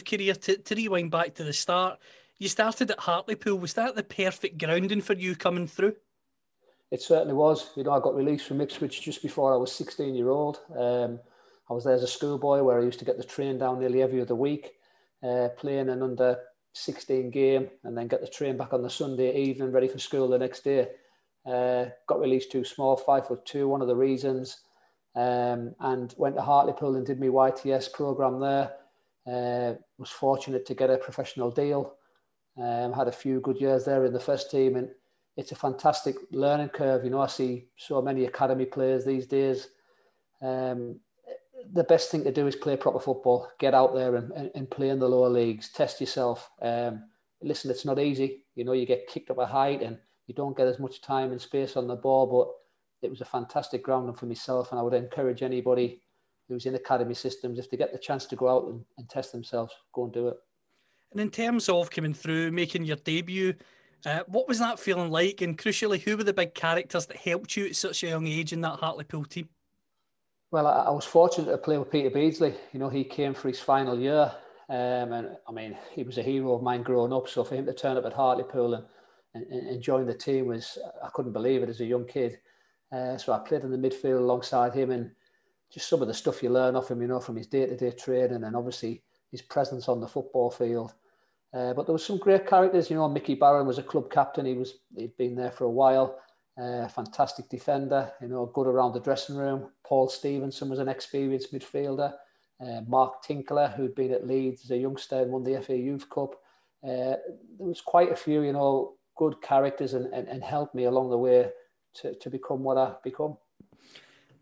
Career to, to rewind back to the start you started at hartlepool was that the perfect grounding for you coming through It certainly was. You know, I got released from Ipswich just before I was 16 year old. Um, I was there as a schoolboy where I used to get the train down nearly every other week, uh, playing an under 16 game and then get the train back on the Sunday evening ready for school the next day. Uh, got released too small, five foot two, one of the reasons. Um, and went to Hartlepool and did my YTS program there. Uh, was fortunate to get a professional deal. Um, had a few good years there in the first team, and it's a fantastic learning curve. You know, I see so many academy players these days. Um, the best thing to do is play proper football. Get out there and, and, and play in the lower leagues. Test yourself. Um, listen, it's not easy. You know, you get kicked up a height and you don't get as much time and space on the ball. But it was a fantastic grounding for myself, and I would encourage anybody who's in academy systems if they get the chance to go out and, and test themselves, go and do it. and in terms of coming through making your debut uh, what was that feeling like and crucially who were the big characters that helped you at such a young age in that hartlepool team Well, I, I was fortunate to play with Peter Beardsley. You know, he came for his final year. Um, and I mean, he was a hero of mine growing up. So for him to turn up at Hartlepool and, and, and join the team was, I couldn't believe it as a young kid. Uh, so I played in the midfield alongside him and just some of the stuff you learn off him, you know, from his day-to-day training and obviously his presence on the football field. Uh, but there was some great characters, you know, Mickey Barron was a club captain. He was, he'd been there for a while. Uh, fantastic defender, you know, good around the dressing room. Paul Stephenson was an experienced midfielder. Uh, Mark Tinkler, who'd been at Leeds as a youngster and won the FA Youth Cup. Uh, there was quite a few, you know, good characters and, and, and helped me along the way to, to become what I've become.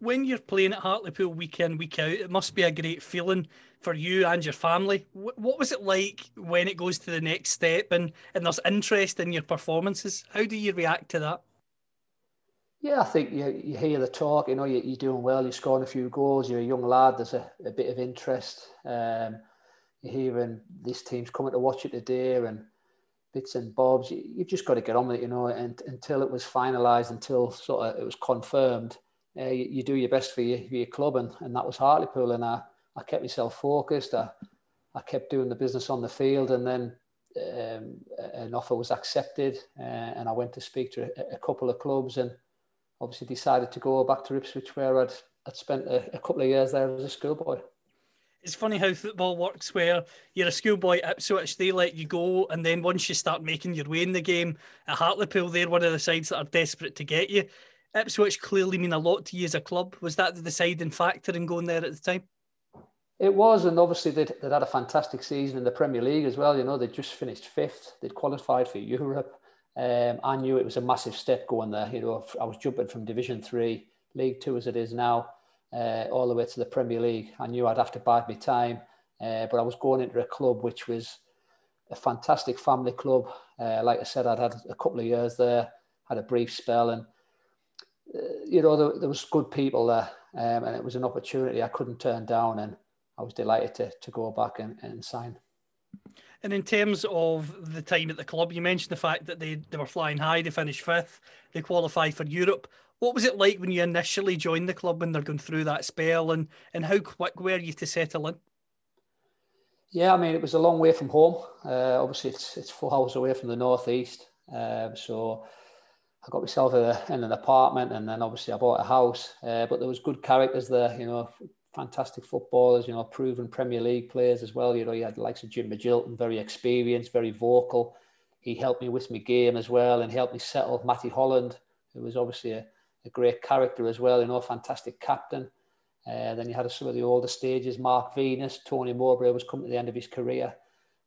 When you're playing at hartlepool week in week out it must be a great feeling for you and your family what was it like when it goes to the next step and, and there's interest in your performances how do you react to that Yeah, I think you, you hear the talk, you know, you, you're doing well, you're scoring a few goals, you're a young lad, there's a, a bit of interest. Um, you're hearing this team's coming to watch it today and bits and bobs. You, you've just got to get on with it, you know, and until it was finalised, until sort of it was confirmed, uh, you, you do your best for your, for your club, and, and that was Hartlepool. And I, I kept myself focused, I, I kept doing the business on the field, and then um, an offer was accepted, uh, and I went to speak to a, a couple of clubs and obviously decided to go back to Ipswich where I'd, I'd spent a, a couple of years there as a schoolboy. it's funny how football works where you're a schoolboy at Ipswich, they let you go, and then once you start making your way in the game at Hartlepool, they're one of the sides that are desperate to get you. Ipswich clearly mean a lot to you as a club. Was that the deciding factor in going there at the time? It was, and obviously they'd, they'd had a fantastic season in the Premier League as well. You know, they'd just finished fifth. They'd qualified for Europe. Um, I knew it was a massive step going there. You know, I was jumping from Division Three, League Two as it is now, uh, all the way to the Premier League. I knew I'd have to bide my time, uh, but I was going into a club which was a fantastic family club. Uh, like I said, I'd had a couple of years there, had a brief spell, and you know there, there was good people there, um, and it was an opportunity I couldn't turn down, and I was delighted to to go back and, and sign. And in terms of the time at the club, you mentioned the fact that they, they were flying high, they finished fifth, they qualified for Europe. What was it like when you initially joined the club when they're going through that spell and, and how quick were you to settle in? Yeah, I mean, it was a long way from home. Uh, obviously, it's it's four hours away from the northeast. Um, so I got myself a, in an apartment, and then obviously I bought a house. Uh, but there was good characters there, you know, fantastic footballers, you know, proven Premier League players as well. You know, you had the likes of Jim Magilton, very experienced, very vocal. He helped me with my game as well, and helped me settle Matty Holland, who was obviously a, a great character as well. You know, fantastic captain. Uh, then you had some of the older stages, Mark Venus, Tony Mowbray was coming to the end of his career.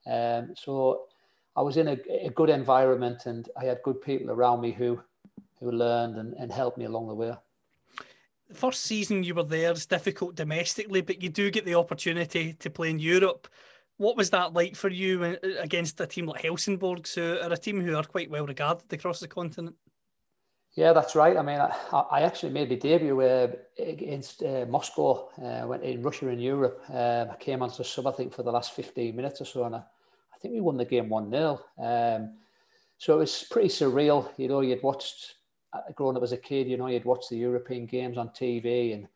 Um, so I was in a, a, good environment and I had good people around me who who learned and, and helped me along the way. The first season you were there, is difficult domestically, but you do get the opportunity to play in Europe. What was that like for you uh, against a team like Helsingborg, who are a team who are quite well regarded across the continent? Yeah, that's right. I mean, I, I actually made my debut uh, against uh, Moscow uh, went in Russia and Europe. Um, I came onto the sub, I think, for the last 15 minutes or so, and I, I think we won the game 1 0. Um, so it was pretty surreal. You know, you'd watched, growing up as a kid, you know, you'd watch the European games on TV, and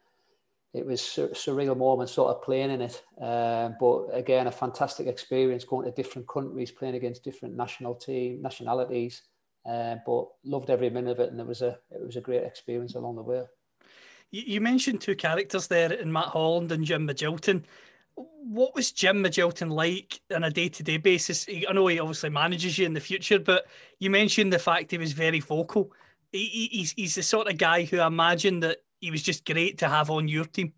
it was a surreal moment sort of playing in it. Um, but again, a fantastic experience going to different countries, playing against different national team, nationalities. Uh, but loved every minute of it, and it was a it was a great experience along the way. You, you mentioned two characters there in Matt Holland and Jim Magilton. What was Jim Magilton like on a day to day basis? I know he obviously manages you in the future, but you mentioned the fact he was very vocal. He, he's, he's the sort of guy who I imagine that he was just great to have on your team.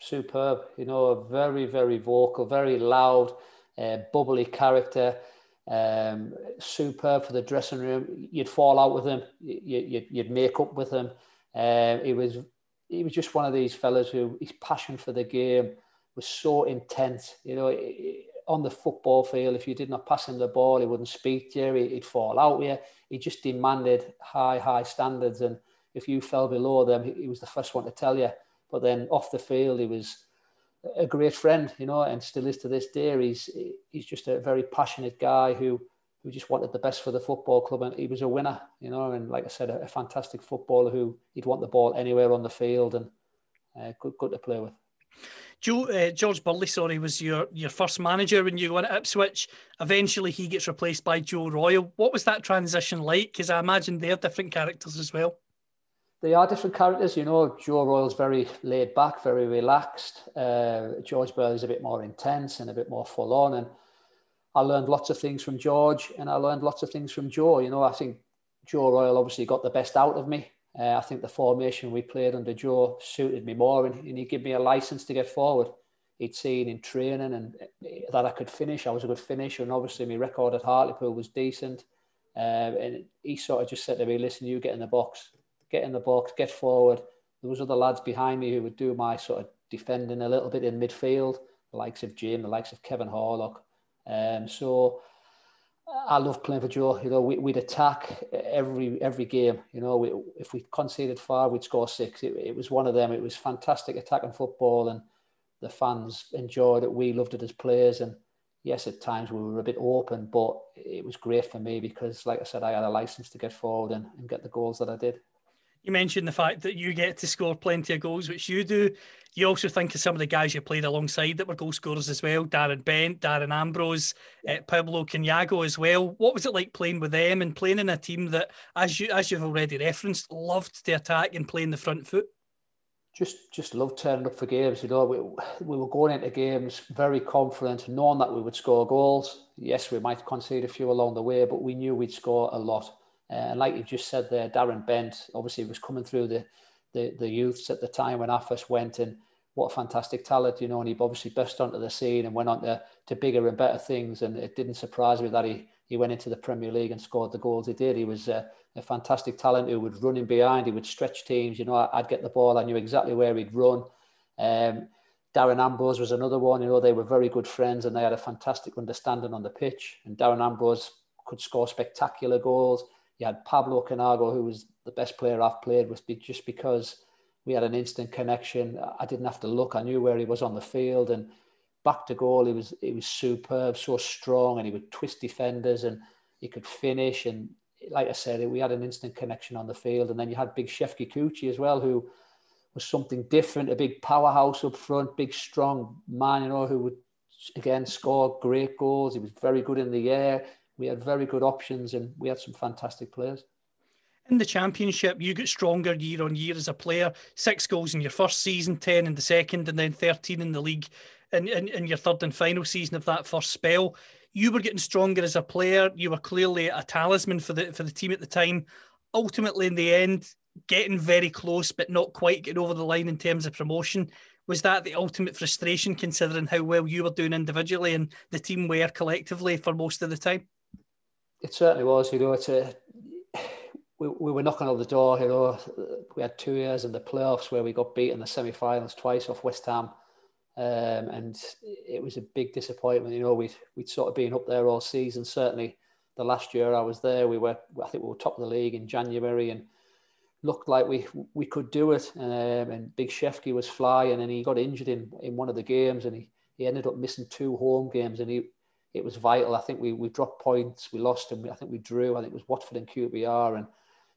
Superb, you know, a very, very vocal, very loud, uh, bubbly character. Um, superb for the dressing room. You'd fall out with him. You, would you'd make up with him. Uh, he was he was just one of these fellas who his passion for the game was so intense. You know, on the football field, if you did not pass him the ball, he wouldn't speak to you. He'd fall out with you. He just demanded high, high standards, and if you fell below them, he was the first one to tell you. But then off the field, he was a great friend, you know, and still is to this day. He's he's just a very passionate guy who who just wanted the best for the football club, and he was a winner, you know. And like I said, a, a fantastic footballer who he'd want the ball anywhere on the field, and uh, good good to play with. Joe, uh, George Burley, sorry, was your, your first manager when you went at Ipswich. Eventually, he gets replaced by Joe Royle. What was that transition like? Because I imagine they're different characters as well they are different characters. You know, Joe Royle's very laid back, very relaxed. Uh, George is a bit more intense and a bit more full on. And I learned lots of things from George and I learned lots of things from Joe. You know, I think Joe Royle obviously got the best out of me. Uh, I think the formation we played under Joe suited me more and, and he gave me a license to get forward. He'd seen in training and uh, that I could finish. I was a good finisher and obviously my record at Hartlepool was decent. Uh, and he sort of just said to me, listen, you get in the box get in the box, get forward. There was other lads behind me who would do my sort of defending a little bit in midfield, the likes of Jim, the likes of Kevin Horlock. Um, so I love playing for Joe. You know, we, would attack every every game. You know, we, if we conceded five, we'd score six. It, it was one of them. It was fantastic attacking football, and the fans enjoyed it. We loved it as players, and yes, at times we were a bit open, but it was great for me because, like I said, I had a license to get forward and, and get the goals that I did. You mentioned the fact that you get to score plenty of goals, which you do. You also think of some of the guys you played alongside that were goal scorers as well Darren Bent, Darren Ambrose, uh, Pablo Couñago as well. What was it like playing with them and playing in a team that, as, you, as you've already referenced, loved to attack and play in the front foot? Just, just loved turning up for games. You know, we, we were going into games very confident, knowing that we would score goals. Yes, we might concede a few along the way, but we knew we'd score a lot. Uh, and like you just said there, Darren Bent obviously was coming through the, the, the youths at the time when I first went and what a fantastic talent, you know, and he obviously burst onto the scene and went on to, to bigger and better things. And it didn't surprise me that he, he went into the Premier League and scored the goals he did. He was a, a fantastic talent who would run in behind, he would stretch teams. You know, I'd get the ball, I knew exactly where he'd run. Um, Darren Ambrose was another one. You know, they were very good friends and they had a fantastic understanding on the pitch. And Darren Ambrose could score spectacular goals you had Pablo Couñago, who was the best player I've played with, just because we had an instant connection. I didn't have to look; I knew where he was on the field, and back to goal, he was he was superb, so strong, and he would twist defenders, and he could finish. And like I said, we had an instant connection on the field. And then you had Big Shefki Kuqi as well, who was something different, a big powerhouse up front, big strong man, you know, who would again score great goals. He was very good in the air we had very good options and we had some fantastic players. In the championship, you get stronger year on year as a player. Six goals in your first season, 10 in the second, and then 13 in the league in, in, in your third and final season of that first spell. You were getting stronger as a player. You were clearly a talisman for the for the team at the time. Ultimately, in the end, getting very close, but not quite getting over the line in terms of promotion. Was that the ultimate frustration, considering how well you were doing individually and the team were collectively for most of the time? It certainly was. You know, it's a we, we were knocking on the door. You know, we had two years in the playoffs where we got beat in the semi-finals twice off West Ham, um, and it was a big disappointment. You know, we'd we'd sort of been up there all season. Certainly, the last year I was there, we were I think we were top of the league in January and looked like we we could do it. Um, and Big Shefki was flying, and he got injured in in one of the games, and he he ended up missing two home games, and he it was vital. I think we we dropped points, we lost, and I think we drew. I think it was Watford and QPR, and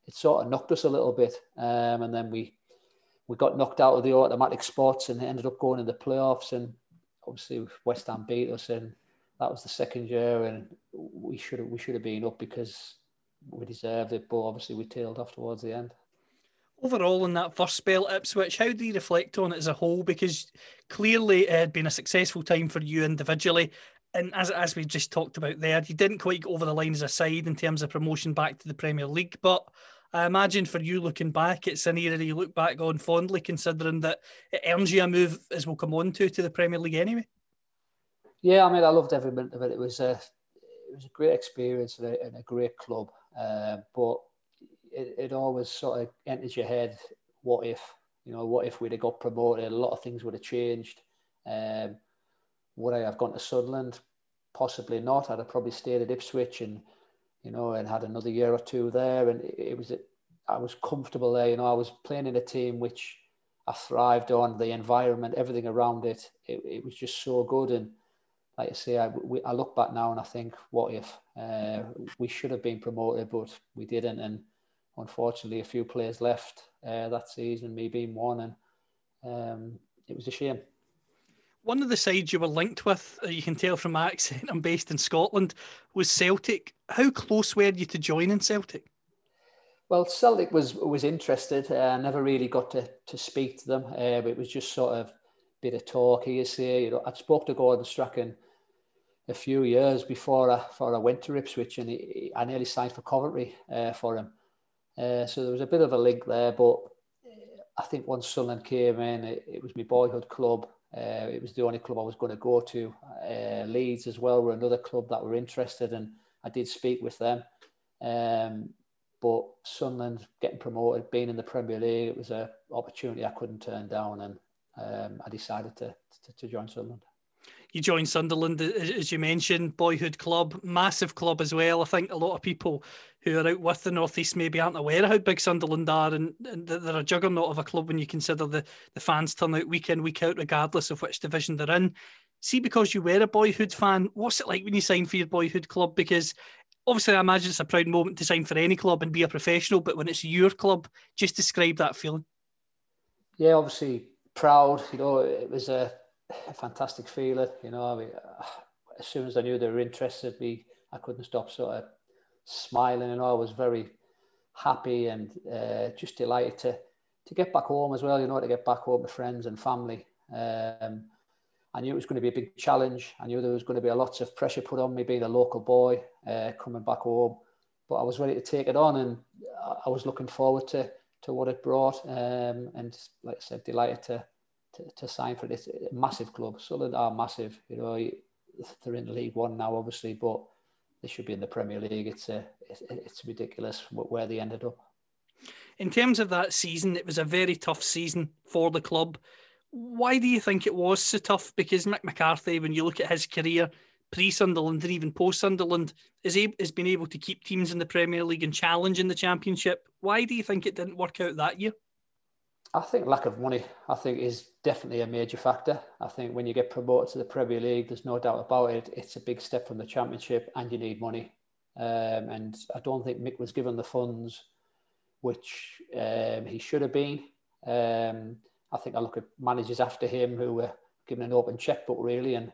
it sort of knocked us a little bit. Um, and then we we got knocked out of the automatic spots and ended up going in the playoffs. And obviously West Ham beat us, and that was the second year, and we should have we should have been up because we deserved it. But obviously we tailed off towards the end. Overall, in that first spell at Ipswich, how do you reflect on it as a whole? Because clearly it had been a successful time for you individually, and as as we just talked about there, you didn't quite go over the line as a side in terms of promotion back to the Premier League. But I imagine for you looking back, it's an era you look back on fondly, considering that it earns you a move, as we'll come on to, to the Premier League anyway. Yeah, I mean, I loved every minute of it. It was a it was a great experience and a, and a great club, uh, but it, it always sort of enters your head, what if? You know, what if we'd have got promoted? A lot of things would have changed. Um, would I have gone to Sunderland? Possibly not. I'd have probably stayed at Ipswich and, you know, and had another year or two there. And it, was, I was comfortable there. You know, I was playing in a team which I thrived on, the environment, everything around it. It, it was just so good. And like I say, I, we, I look back now and I think, what if uh, we should have been promoted, but we didn't. And unfortunately, a few players left uh, that season, me being one. And um, it was a shame one of the sides you were linked with, uh, you can tell from my accent, I'm based in Scotland, was Celtic. How close were you to joining Celtic? Well, Celtic was was interested. Uh, I never really got to, to speak to them. Uh, it was just sort of a bit of talk here, say. You know, I'd spoke to Gordon Strachan a few years before I, before I went to Ipswich, and he, I nearly signed for Coventry uh, for him. Uh, so there was a bit of a link there, but I think once Sunderland came in, it, it was my boyhood club. Uh, it was the only club I was going to go to. Uh, Leeds as well were another club that were interested, and I did speak with them. Um, but Sunderland getting promoted, being in the Premier League, it was an opportunity I couldn't turn down, and um, I decided to, to, to join Sunderland you joined Sunderland, as you mentioned, boyhood club, massive club as well. I think a lot of people who are out with the Northeast maybe aren't aware of how big Sunderland are, and, and they're a juggernaut of a club when you consider the, the fans turn out week in, week out, regardless of which division they're in. See, because you were a boyhood fan, what's it like when you sign for your boyhood club? Because obviously, I imagine it's a proud moment to sign for any club and be a professional, but when it's your club, just describe that feeling. Yeah, obviously proud. You know, it was a a fantastic feeling. You know, I mean, as soon as I knew they were interested, me, I couldn't stop sort of smiling. And I was very happy and uh, just delighted to to get back home as well. You know, to get back home with friends and family. Um, I knew it was going to be a big challenge. I knew there was going to be a lots of pressure put on me being a local boy uh, coming back home, but I was ready to take it on, and I was looking forward to to what it brought. Um, and like I said, delighted to to, sign for this massive club. Sunderland are massive. You know, they're in League One now, obviously, but they should be in the Premier League. It's a, it's ridiculous where they ended up. In terms of that season, it was a very tough season for the club. Why do you think it was so tough? Because Mick McCarthy, when you look at his career pre Sunderland and even post Sunderland, is has been able to keep teams in the Premier League and challenge in the Championship. Why do you think it didn't work out that year? I think lack of money, I think, is definitely a major factor. I think when you get promoted to the Premier League, there's no doubt about it. It's a big step from the Championship, and you need money. Um, and I don't think Mick was given the funds which um, he should have been. Um, I think I look at managers after him who were given an open checkbook, really, and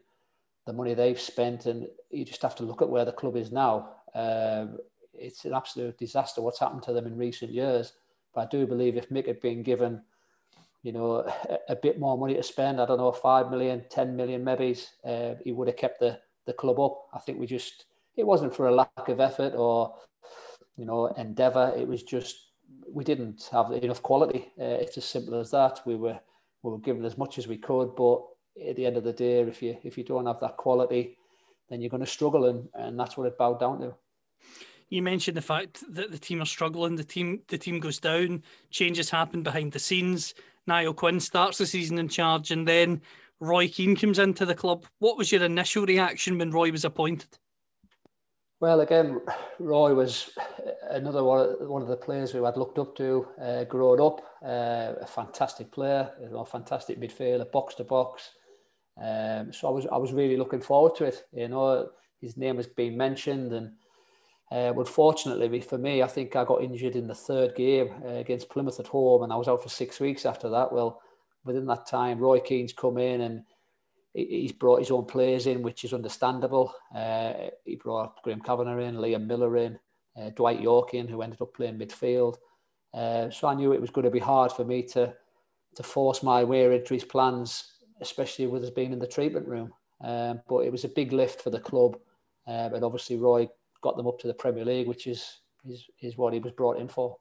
the money they've spent. And you just have to look at where the club is now. Um, it's an absolute disaster what's happened to them in recent years. But I do believe if Mick had been given, you know, a, a bit more money to spend, I don't know, five million, ten million, maybe, uh, he would have kept the, the club up. I think we just, it wasn't for a lack of effort or, you know, endeavour. It was just, we didn't have enough quality. Uh, it's as simple as that. We were, we were given as much as we could, but at the end of the day, if you if you don't have that quality, then you're going to struggle, and, and that's what it bowed down to You mentioned the fact that the team are struggling. The team, the team goes down. Changes happen behind the scenes. Niall Quinn starts the season in charge, and then Roy Keane comes into the club. What was your initial reaction when Roy was appointed? Well, again, Roy was another one, of the players who I'd looked up to uh, growing up. Uh, a fantastic player, know, fantastic midfielder, box to box. Um, so I was I was really looking forward to it. You know, his name has been mentioned, and uh, unfortunately for me, I think I got injured in the third game uh, against Plymouth at home, and I was out for six weeks after that. Well, within that time, Roy Keane's come in and he's brought his own players in, which is understandable. Uh, he brought Graham Kavanagh in, Liam Miller in, uh, Dwight Yorke in, who ended up playing midfield. Uh, so I knew it was going to be hard for me to to force my way into his plans, especially with us being in the treatment room. Um, but it was a big lift for the club, uh, and obviously Roy got them up to the Premier League, which is is, is what he was brought in for.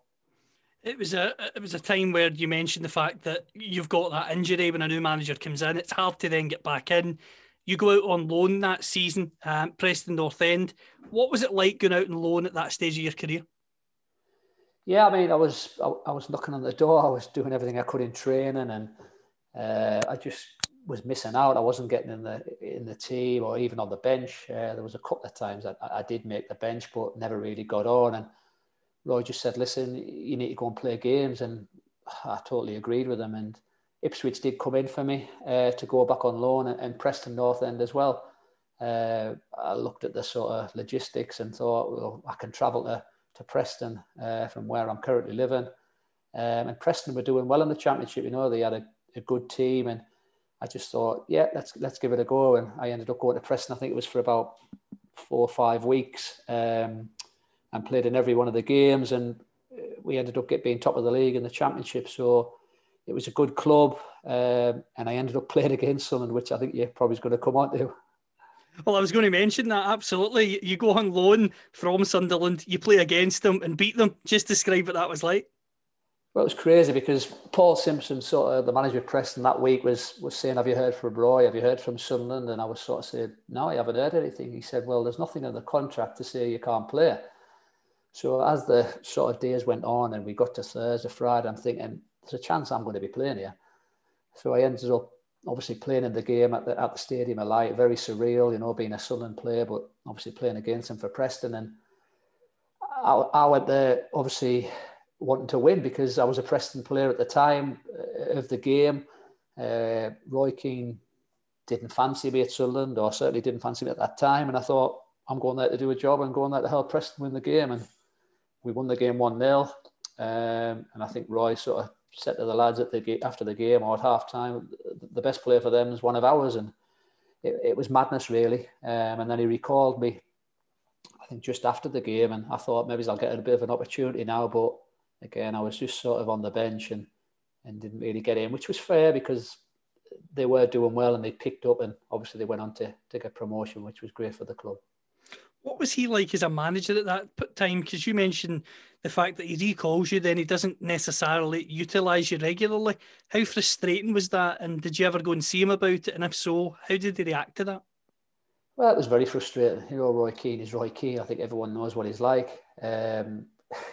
It was a it was a time where you mentioned the fact that you've got that injury when a new manager comes in. It's hard to then get back in. You go out on loan that season, um, Preston North End. What was it like going out on loan at that stage of your career? Yeah, I mean, I was I, I was knocking on the door. I was doing everything I could in training, and uh, I just was missing out. I wasn't getting in the in the team or even on the bench. Uh, there was a couple of times I, I did make the bench, but never really got on. And Roy just said, "Listen, you need to go and play games," and I totally agreed with him. And Ipswich did come in for me uh, to go back on loan, and, and Preston North End as well. Uh, I looked at the sort of logistics and thought, well, I can travel to to Preston uh, from where I'm currently living. Um, and Preston were doing well in the championship. You know, they had a, a good team and I just thought, yeah, let's let's give it a go. And I ended up going to Preston. I think it was for about four or five weeks, um, and played in every one of the games. And we ended up get, being top of the league in the championship. So it was a good club, um, and I ended up playing against someone, which I think you're probably going to come on to. Well, I was going to mention that absolutely. You go on loan from Sunderland, you play against them and beat them. Just describe what that was like. Well, it was crazy because Paul Simpson, sort of the manager of Preston that week, was was saying, "Have you heard from Roy? Have you heard from Sunderland?" And I was sort of saying, "No, I haven't heard anything." He said, "Well, there's nothing in the contract to say you can't play." So as the sort of days went on and we got to Thursday, Friday, I'm thinking there's a chance I'm going to be playing here. So I ended up obviously playing in the game at the at the Stadium of Light, very surreal, you know, being a Sunderland player, but obviously playing against him for Preston. And I, I went there obviously wanting to win because I was a Preston player at the time uh, of the game. Uh, Roy Keane didn't fancy me at Sunderland, or certainly didn't fancy me at that time. And I thought, I'm going there to do a job and going there to help Preston win the game. And we won the game 1 0. Um, and I think Roy sort of said to the lads at the after the game or at half time, the best player for them is one of ours. And it, it was madness, really. Um, and then he recalled me, I think, just after the game. And I thought maybe I'll get a bit of an opportunity now. But again, I was just sort of on the bench and, and didn't really get in, which was fair because they were doing well and they picked up. And obviously, they went on to, to get promotion, which was great for the club. What was he like as a manager at that time? Because you mentioned the fact that he recalls you, then he doesn't necessarily utilise you regularly. How frustrating was that? And did you ever go and see him about it? And if so, how did he react to that? Well, it was very frustrating. You know, Roy Keane is Roy Keane. I think everyone knows what he's like. Um,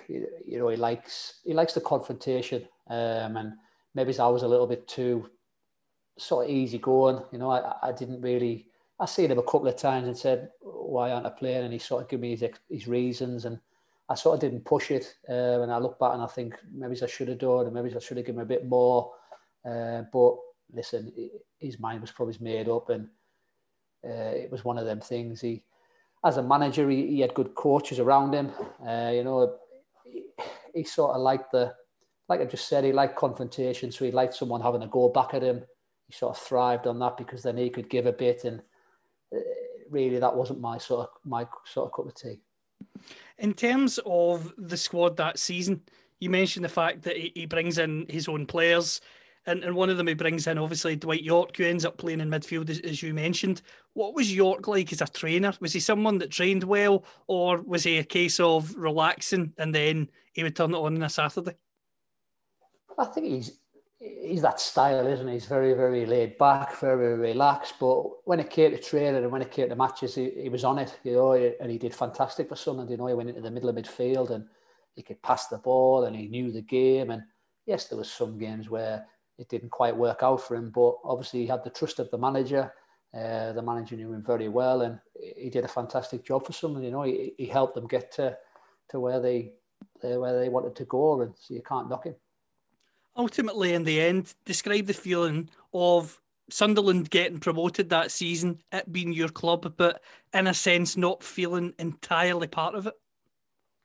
you, know, he likes he likes the confrontation, um, and maybe I was a little bit too sort of easy going. You know, I, I didn't really I seen him a couple of times and said, "Why aren't I playing?" And he sort of gave me his, his reasons, and I sort of didn't push it. Uh, and I look back and I think maybe I should have done, and maybe I should have given him a bit more. Uh, but listen, his mind was probably made up, and uh, it was one of them things. He, as a manager, he, he had good coaches around him. Uh, you know, he, sort of liked the, like I just said, he liked confrontation, so he liked someone having a go back at him. He sort of thrived on that because then he could give a bit and uh, really that wasn't my sort of my sort of cup of tea. In terms of the squad that season, you mentioned the fact that he brings in his own players, and, and one of them he brings in obviously Dwight Yorke, who ends up playing in midfield as, as you mentioned. What was Yorke like as a trainer? Was he someone that trained well, or was he a case of relaxing and then he would turn it on on a Saturday? I think he's he's that style, isn't he? He's very, very laid back, very relaxed. But when it came to training and when it came to matches, he, he was on it, you know, and he did fantastic for Sunderland. You know, he went into the middle of midfield and he could pass the ball and he knew the game. And yes, there was some games where it didn't quite work out for him, but obviously he had the trust of the manager. Uh, the manager knew him very well, and he did a fantastic job for Sunderland. You know, he, he helped them get to to where they where they wanted to go, and so you can't knock him ultimately, in the end, describe the feeling of Sunderland getting promoted that season, it being your club, but in a sense, not feeling entirely part of it.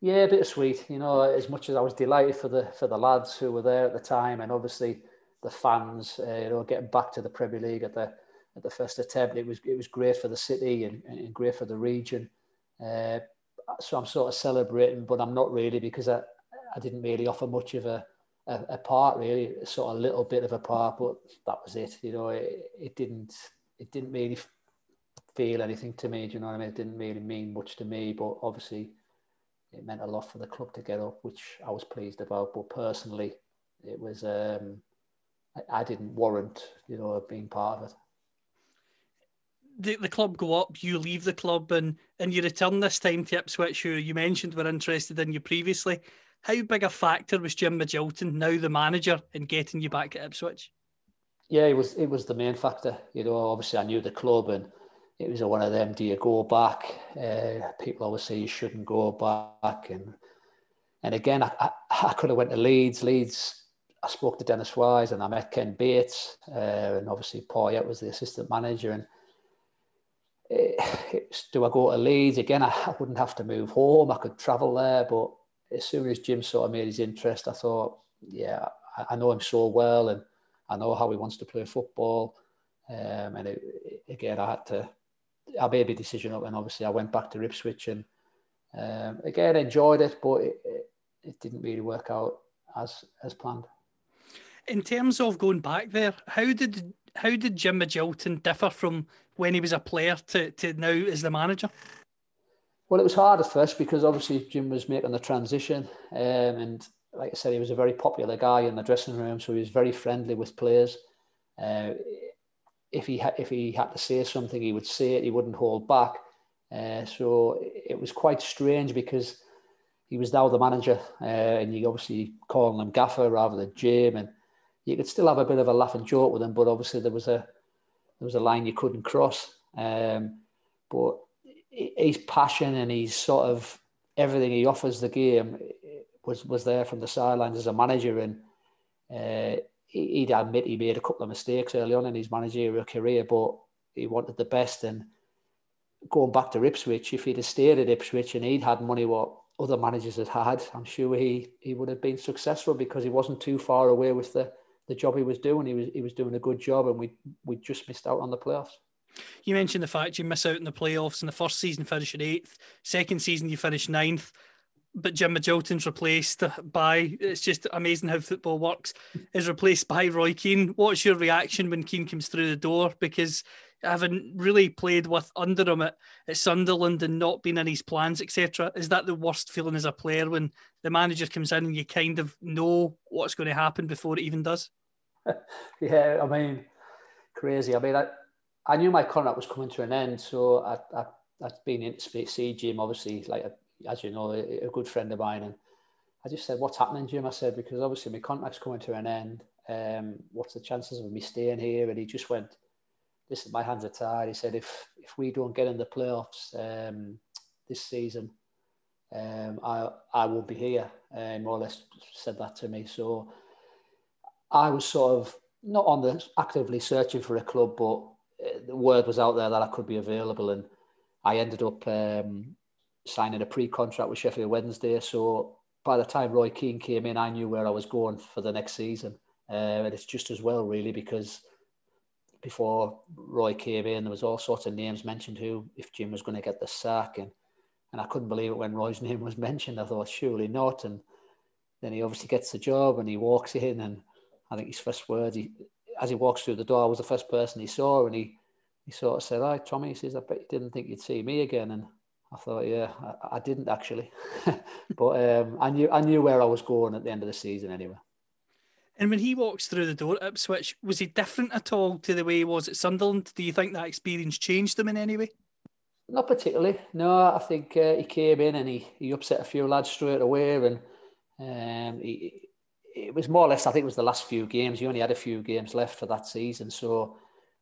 Yeah, a bit sweet. You know, as much as I was delighted for the for the lads who were there at the time, and obviously the fans, uh, you know, getting back to the Premier League at the at the first attempt, it was it was great for the city and, and great for the region. Uh, so I'm sort of celebrating, but I'm not really because I I didn't really offer much of a a, a, part really, sort of a little bit of a part, but that was it. You know, it, it didn't it didn't really feel anything to me. Do you know what I mean? It didn't really mean much to me, but obviously it meant a lot for the club to get up, which I was pleased about. But personally, it was um, I, I didn't warrant you know being part of it. The, the club go up, you leave the club, and and you return this time to Ipswich, who you mentioned were interested in you previously. How big a factor was Jim Magilton, now the manager, in getting you back at Ipswich? Yeah, it was it was the main factor. You know, obviously I knew the club and it was one of them, do you go back? Uh, people always say you shouldn't go back. And and again, I, I, I could have went to Leeds. Leeds, I spoke to Dennis Wise and I met Ken Bates. Uh, and obviously Poyet was the assistant manager. And it, do I go to Leeds? Again, I, I wouldn't have to move home. I could travel there, but as soon as Jim sort of made his interest, I thought, yeah, I, I know him so well, and I know how he wants to play football. Um, and it, it, again, I had to, I made a decision up, and obviously I went back to Ipswich, and um, again enjoyed it, but it, it didn't really work out as as planned. In terms of going back there, how did how did Jim Magilton differ from when he was a player to, to now as the manager? Well, it was hard at first because obviously Jim was making the transition, um, and like I said, he was a very popular guy in the dressing room, so he was very friendly with players. Uh, if he ha- if he had to say something, he would say it. He wouldn't hold back. Uh, so it was quite strange because he was now the manager, uh, and you obviously calling him Gaffer rather than Jim, and you could still have a bit of a laugh and joke with him, but obviously there was a there was a line you couldn't cross. Um, but his passion and his sort of everything he offers the game was was there from the sidelines as a manager, and uh, he'd admit he made a couple of mistakes early on in his managerial career, but he wanted the best. And going back to Ipswich, if he'd have stayed at Ipswich and he'd had money what other managers had had, I'm sure he he would have been successful because he wasn't too far away with the the job he was doing. He was he was doing a good job, and we we just missed out on the playoffs. You mentioned the fact you miss out in the playoffs. In the first season, finishing eighth. Second season, you finish ninth. But Jim Magilton's replaced by, it's just amazing how football works, is replaced by Roy Keane. What's your reaction when Keane comes through the door? Because having really played with under him at, at Sunderland and not been in his plans, etc., is that the worst feeling as a player when the manager comes in and you kind of know what's going to happen before it even does? yeah, I mean, crazy. I mean, I, I knew my contract was coming to an end, so I, I, I'd been in see Jim, obviously, like, a, as you know, a, a, good friend of mine. And I just said, What's happening, Jim? I said, Because obviously my contract's coming to an end. Um, what's the chances of me staying here? And he just went, Listen, my hands are tied. He said, If if we don't get in the playoffs um, this season, um, I, I won't be here. And more or less said that to me. So I was sort of not on the actively searching for a club, but the word was out there that I could be available, and I ended up um, signing a pre-contract with Sheffield Wednesday. So by the time Roy Keane came in, I knew where I was going for the next season, uh, and it's just as well, really, because before Roy came in, there was all sorts of names mentioned who, if Jim was going to get the sack, and and I couldn't believe it when Roy's name was mentioned. I thought surely not, and then he obviously gets the job and he walks in, and I think his first words, he, as he walks through the door, I was the first person he saw, and he he sort of said, "Hi, Tommy." He says, "I bet you didn't think you'd see me again." And I thought, "Yeah, I, I didn't actually," but um, I knew I knew where I was going at the end of the season anyway. And when he walks through the door at Ipswich, was he different at all to the way he was at Sunderland? Do you think that experience changed him in any way? Not particularly. No, I think uh, he came in and he, he upset a few lads straight away, and um, he, it was more or less. I think it was the last few games. You only had a few games left for that season, so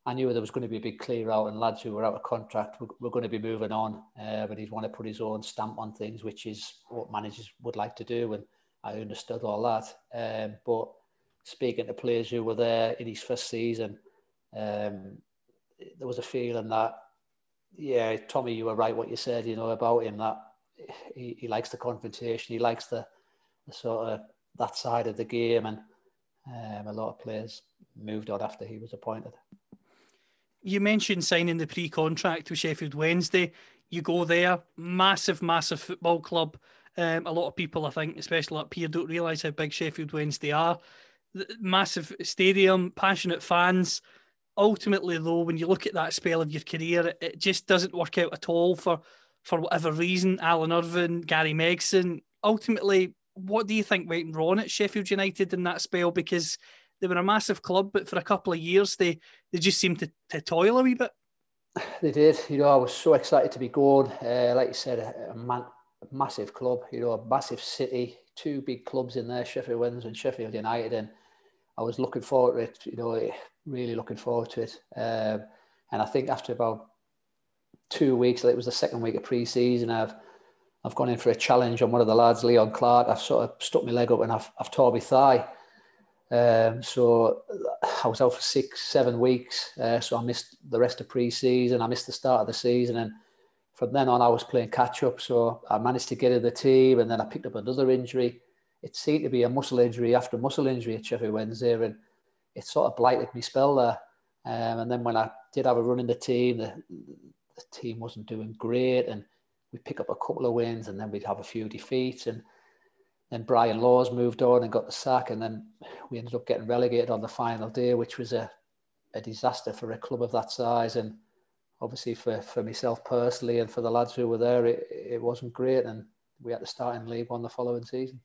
I knew there was going to be a big clear out, and lads who were out of contract were, were going to be moving on. Uh, but he'd want to put his own stamp on things, which is what managers would like to do, and I understood all that. Um, but speaking to players who were there in his first season, um, there was a feeling that yeah, Tommy, you were right what you said, you know, about him that he, he likes the confrontation, he likes the, the sort of that side of the game, and um, a lot of players moved on after he was appointed. You mentioned signing the pre-contract with Sheffield Wednesday. You go there, massive, massive football club. Um, a lot of people, I think, especially up here, don't realise how big Sheffield Wednesday are. Massive stadium, passionate fans ultimately, though, when you look at that spell of your career, it just doesn't work out at all for for whatever reason. Alan Irvine, Gary Megson. Ultimately, what do you think went wrong at Sheffield United in that spell? Because they were a massive club, but for a couple of years they they just seemed to, to toil a wee bit. They did. You know, I was so excited to be going. Uh, like you said, a, man, massive club. You know, a massive city. Two big clubs in there, Sheffield Wednesday and Sheffield United, and I was looking forward to it. You know, really looking forward to it. Um, and I think after about two weeks, it was the second week of pre-season, I've I've gone in for a challenge on one of the lads, Leon Clarke. I've sort of stuck my leg up and I've, I've tore my thigh. Um, so I was out for six, seven weeks. Uh, so I missed the rest of pre-season. I missed the start of the season, and from then on, I was playing catch up. So I managed to get in the team, and then I picked up another injury. It seemed to be a muscle injury after muscle injury at Sheffield Wednesday, and it sort of blighted me spell there. Um, and then when I did have a run in the team, the, the team wasn't doing great, and we'd pick up a couple of wins, and then we'd have a few defeats, and then Brian Laws moved on and got the sack, and then we ended up getting relegated on the final day, which was a, a disaster for a club of that size, and obviously for, for myself personally and for the lads who were there, it, it wasn't great, and we had to start in League One the following season.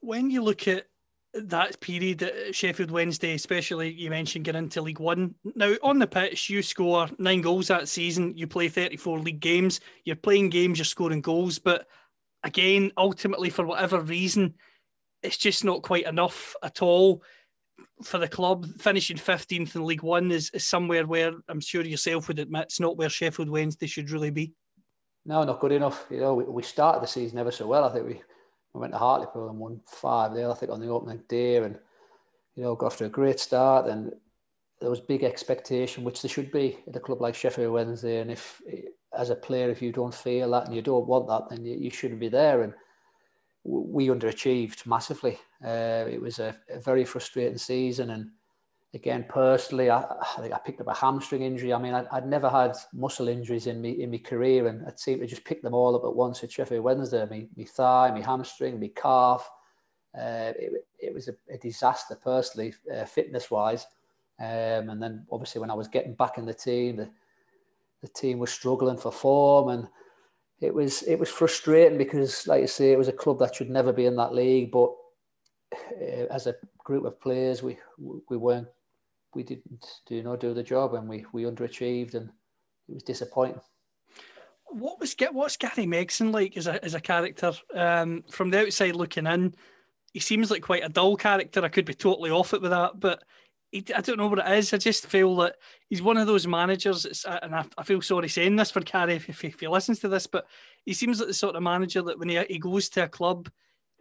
When you look at that period at Sheffield Wednesday, especially you mentioned getting into League One. Now, on the pitch, you score nine goals that season. You play 34 league games. You're playing games, you're scoring goals. But again, ultimately, for whatever reason, it's just not quite enough at all for the club. Finishing 15th in League One is, is somewhere where I'm sure yourself would admit it's not where Sheffield Wednesday should really be. No, not good enough. You know, we, we started the season ever so well. I think we we went to Hartlepool and won five there, I think, on the opening day, and you know, got off to a great start. And there was big expectation, which there should be at a club like Sheffield Wednesday. And if, as a player, if you don't feel that and you don't want that, then you, you shouldn't be there. And we underachieved massively. Uh, it was a, a, very frustrating season, and again, personally, I, I think I picked up a hamstring injury. I mean, I, would never had muscle injuries in me in my career, and I seemed to just pick them all up at once at Sheffield Wednesday. My thigh, my hamstring, my calf. Uh, it, it was a, a disaster personally, uh, fitness wise. Um, and then obviously when I was getting back in the team, the, the team was struggling for form, and it was it was frustrating because, like I say, it was a club that should never be in that league, but uh, as a group of players, we we weren't we didn't do you know do the job and we we underachieved and it was disappointing. What was what's Gary Megson like as a as a character? Um, from the outside looking in, he seems like quite a dull character. I could be totally off it with that, but he, I don't know what it is. I just feel that he's one of those managers, and I, I feel sorry saying this for Gary if, if, he listens to this, but he seems like the sort of manager that when he, he goes to a club,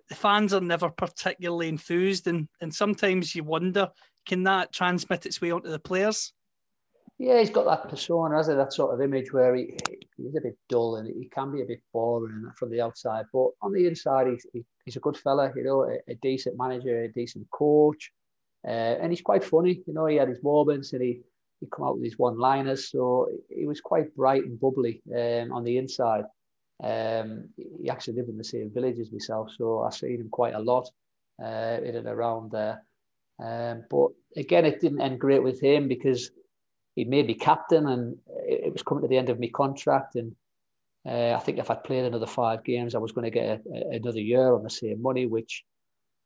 the fans are never particularly enthused, and and sometimes you wonder can that transmit its way onto the players? Yeah, he's got that persona, has he? That sort of image where he, he's a bit dull and he can be a bit boring from the outside, but on the inside, he's, he's a good fella, you know, a, a decent manager, a decent coach, uh, and he's quite funny. You know, he had his moments and he he come out with his one-liners, so he was quite bright and bubbly um, on the inside. Um, he actually lived in the same village as myself, so I've seen him quite a lot uh, in and around there. Um, but again, it didn't end great with him because he made me captain, and it, was coming to the end of my contract. And uh, I think if I'd played another five games, I was going to get a, a, another year on the same money, which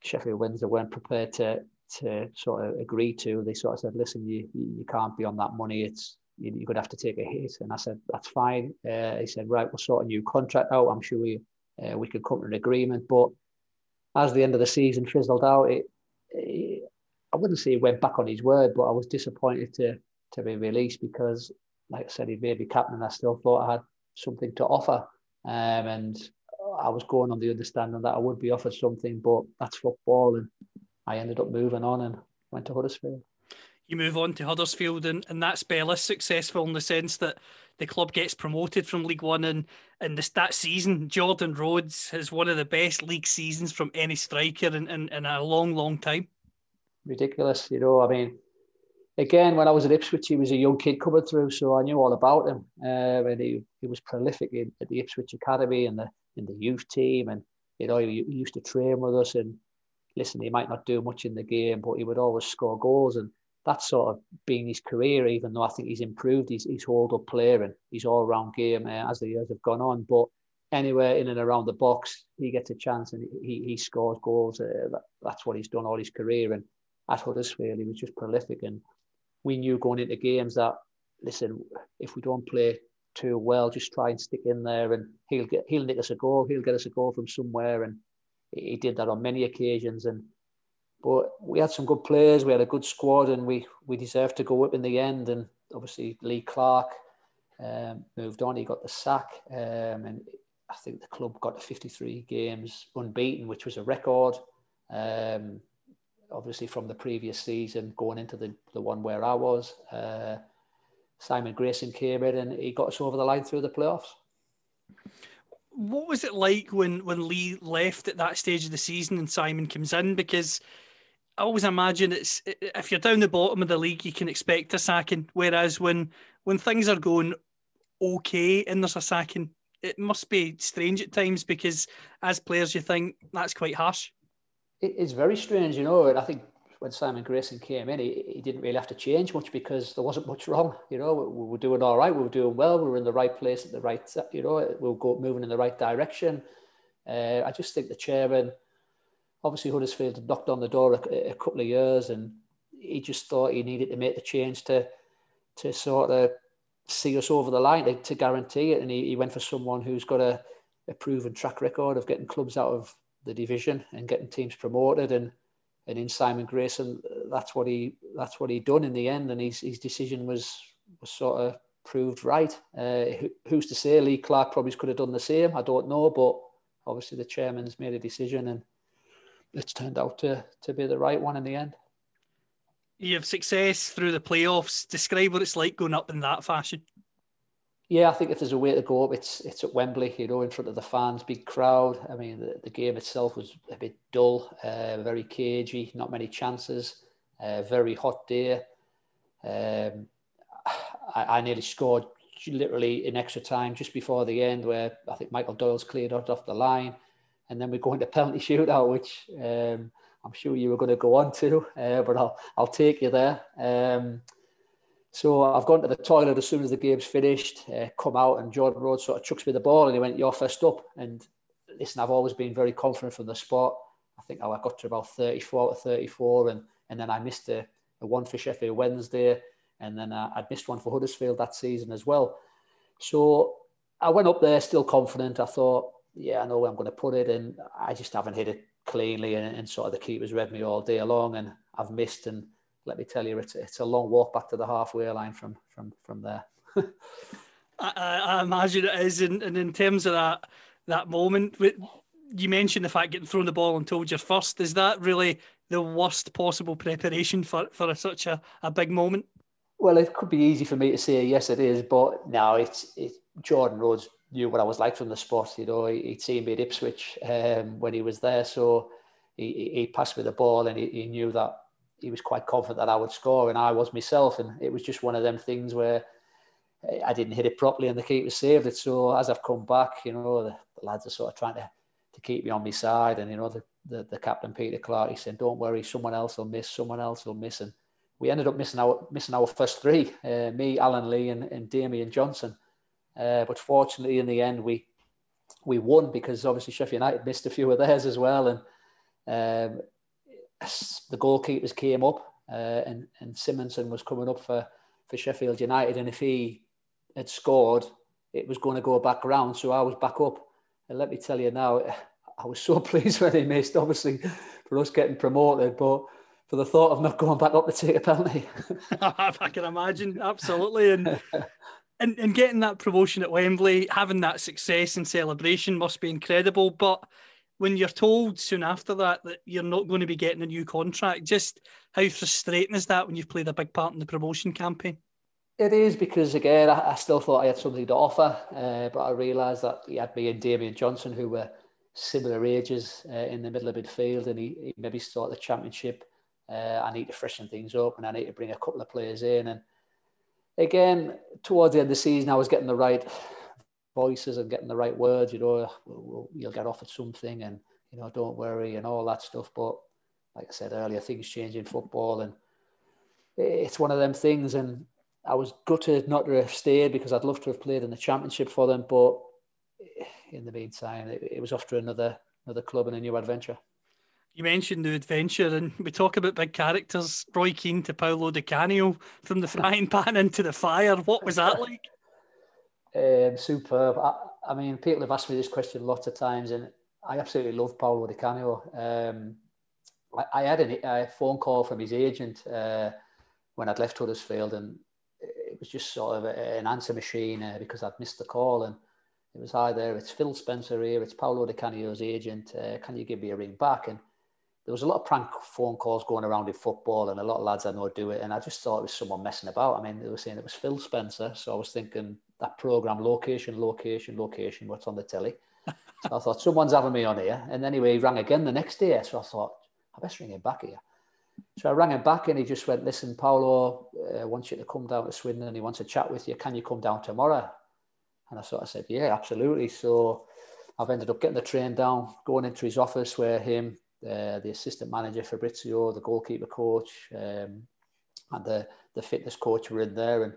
Sheffield Wednesday weren't prepared to to sort of agree to. They sort of said, "Listen, you you can't be on that money. It's you, you're gonna have to take a hit." And I said, "That's fine." Uh, he said, "Right, we'll sort a new contract out. I'm sure we uh, we could come to an agreement." But as the end of the season fizzled out, it I wouldn't say he went back on his word, but I was disappointed to to be released because, like I said, he made me captain. And I still thought I had something to offer, um, and I was going on the understanding that I would be offered something, but that's football, and I ended up moving on and went to Huddersfield. You move on to Huddersfield, and, and that spell is successful in the sense that the club gets promoted from League One, and and this, that season, Jordan Rhodes has one of the best league seasons from any striker in, in, in a long, long time. Ridiculous, you know. I mean, again, when I was at Ipswich, he was a young kid coming through, so I knew all about him. Uh, and he, he was prolific in, at the Ipswich Academy and the in the youth team, and you know he, he used to train with us. And listen, he might not do much in the game, but he would always score goals, and that's sort of been his career. Even though I think he's improved he's his hold up player and his all round game uh, as the years have gone on, but. Anywhere in and around the box, he gets a chance and he, he scores goals. Uh, that, that's what he's done all his career. And at Huddersfield, he was just prolific. And we knew going into games that listen, if we don't play too well, just try and stick in there, and he'll get he'll nick us a goal. He'll get us a goal from somewhere, and he did that on many occasions. And but we had some good players. We had a good squad, and we we deserved to go up in the end. And obviously Lee Clark um, moved on. He got the sack, um, and I think the club got to 53 games unbeaten, which was a record. Um, obviously from the previous season going into the, the one where I was. Uh, Simon Grayson came in and he got us over the line through the playoffs. What was it like when, when Lee left at that stage of the season and Simon comes in? Because I always imagine it's if you're down the bottom of the league, you can expect a sacking. Whereas when when things are going okay and there's a sacking, it must be strange at times because as players you think that's quite harsh it's very strange, you know. And I think when Simon Grayson came in, he, he didn't really have to change much because there wasn't much wrong. You know, we, we were doing all right. We were doing well. We were in the right place at the right, you know, we were go, moving in the right direction. Uh, I just think the chairman, obviously Huddersfield had knocked on the door a, a, couple of years and he just thought he needed to make the change to, to sort of see us over the line to, to guarantee it. And he, he went for someone who's got a, a proven track record of getting clubs out of the division and getting teams promoted and and in Simon Grayson that's what he that's what he done in the end and his his decision was was sort of proved right. Uh, who's to say Lee Clark probably could have done the same? I don't know, but obviously the chairman's made a decision and it's turned out to to be the right one in the end. You have success through the playoffs. Describe what it's like going up in that fashion. Yeah, I think if there's a way to go up, it's it's at Wembley, you know, in front of the fans, big crowd. I mean, the, the game itself was a bit dull, uh, very cagey, not many chances, uh, very hot day. Um, I, I nearly scored literally in extra time just before the end, where I think Michael Doyle's cleared out off the line, and then we go into penalty shootout, which um, I'm sure you were going to go on to, uh, but I'll I'll take you there. Um, so I've gone to the toilet as soon as the game's finished, uh, come out, and Jordan Rhodes sort of chucks me the ball and he went, You're first up. And listen, I've always been very confident from the spot. I think I got to about 34 to 34, and, and then I missed a, a one for Sheffield Wednesday, and then uh, I'd missed one for Huddersfield that season as well. So I went up there still confident. I thought, yeah, I know where I'm going to put it, and I just haven't hit it cleanly, and, and sort of the keepers read me all day long, and I've missed and let me tell you, it's, it's a long walk back to the halfway line from from from there. I, I, imagine it is, and, and in terms of that that moment, you mentioned the fact getting thrown the ball and told you're first. Is that really the worst possible preparation for for a, such a, a big moment? Well, it could be easy for me to say yes, it is, but now it's it. Jordan Rhodes knew what I was like from the spot. You know, he'd seen me at Ipswich um, when he was there, so he, he passed me the ball, and he, he knew that he was quite confident that I would score, and I was myself. And it was just one of them things where I didn't hit it properly, and the keeper saved it. So as I've come back, you know, the, the lads are sort of trying to, to keep me on my side, and you know, the, the, the captain Peter Clarke, he said, "Don't worry, someone else will miss, someone else will miss." And we ended up missing our missing our first three, uh, me, Alan Lee, and, and Damien Johnson. Uh, but fortunately, in the end, we we won because obviously Sheffield United missed a few of theirs as well, and Um, the goalkeepers came up, uh, and and Simonsen was coming up for for Sheffield United, and if he had scored, it was going to go back round. So I was back up, and let me tell you now, I was so pleased when he missed. Obviously, for us getting promoted, but for the thought of not going back up to take a penalty. I can imagine, absolutely, and. And, and getting that promotion at Wembley, having that success and celebration must be incredible. But when you're told soon after that that you're not going to be getting a new contract, just how frustrating is that when you've played a big part in the promotion campaign? It is because again, I, I still thought I had something to offer, uh, but I realised that he had me and Damien Johnson, who were similar ages uh, in the middle of midfield, and he, he maybe started the championship. Uh, I need to freshen things up, and I need to bring a couple of players in. And again, towards the end of the season, I was getting the right voices and getting the right words, you know, we'll, you'll get offered something and, you know, don't worry and all that stuff. But like I said earlier, things change in football and it's one of them things. And I was gutted not to have stayed because I'd love to have played in the championship for them. But in the meantime, it, it was off to another, another club and a new adventure. You mentioned the adventure, and we talk about big characters. Roy Keane to Paolo Di Canio, from the frying pan into the fire. What was that like? Um, superb. I, I, mean, people have asked me this question lots of times, and I absolutely love Paolo Di Canio. Um, I, I, had a, a, phone call from his agent uh, when I'd left Huddersfield, and it was just sort of a, an answer machine uh, because I'd missed the call. And it was either it's Phil Spencer here, it's Paolo Di Canio's agent. Uh, can you give me a ring back? And there was a lot of prank phone calls going around in football, and a lot of lads I know do it. And I just thought it was someone messing about. I mean, they were saying it was Phil Spencer, so I was thinking that program location, location, location. What's on the telly? so I thought someone's having me on here. And anyway, he rang again the next day. So I thought I best ring him back here. So I rang him back, and he just went, "Listen, Paolo uh, wants you to come down to Swindon, and he wants to chat with you. Can you come down tomorrow?" And I sort of said, "Yeah, absolutely." So I've ended up getting the train down, going into his office where him, uh, the assistant manager Fabrizio, the goalkeeper coach, um, and the the fitness coach were in there, and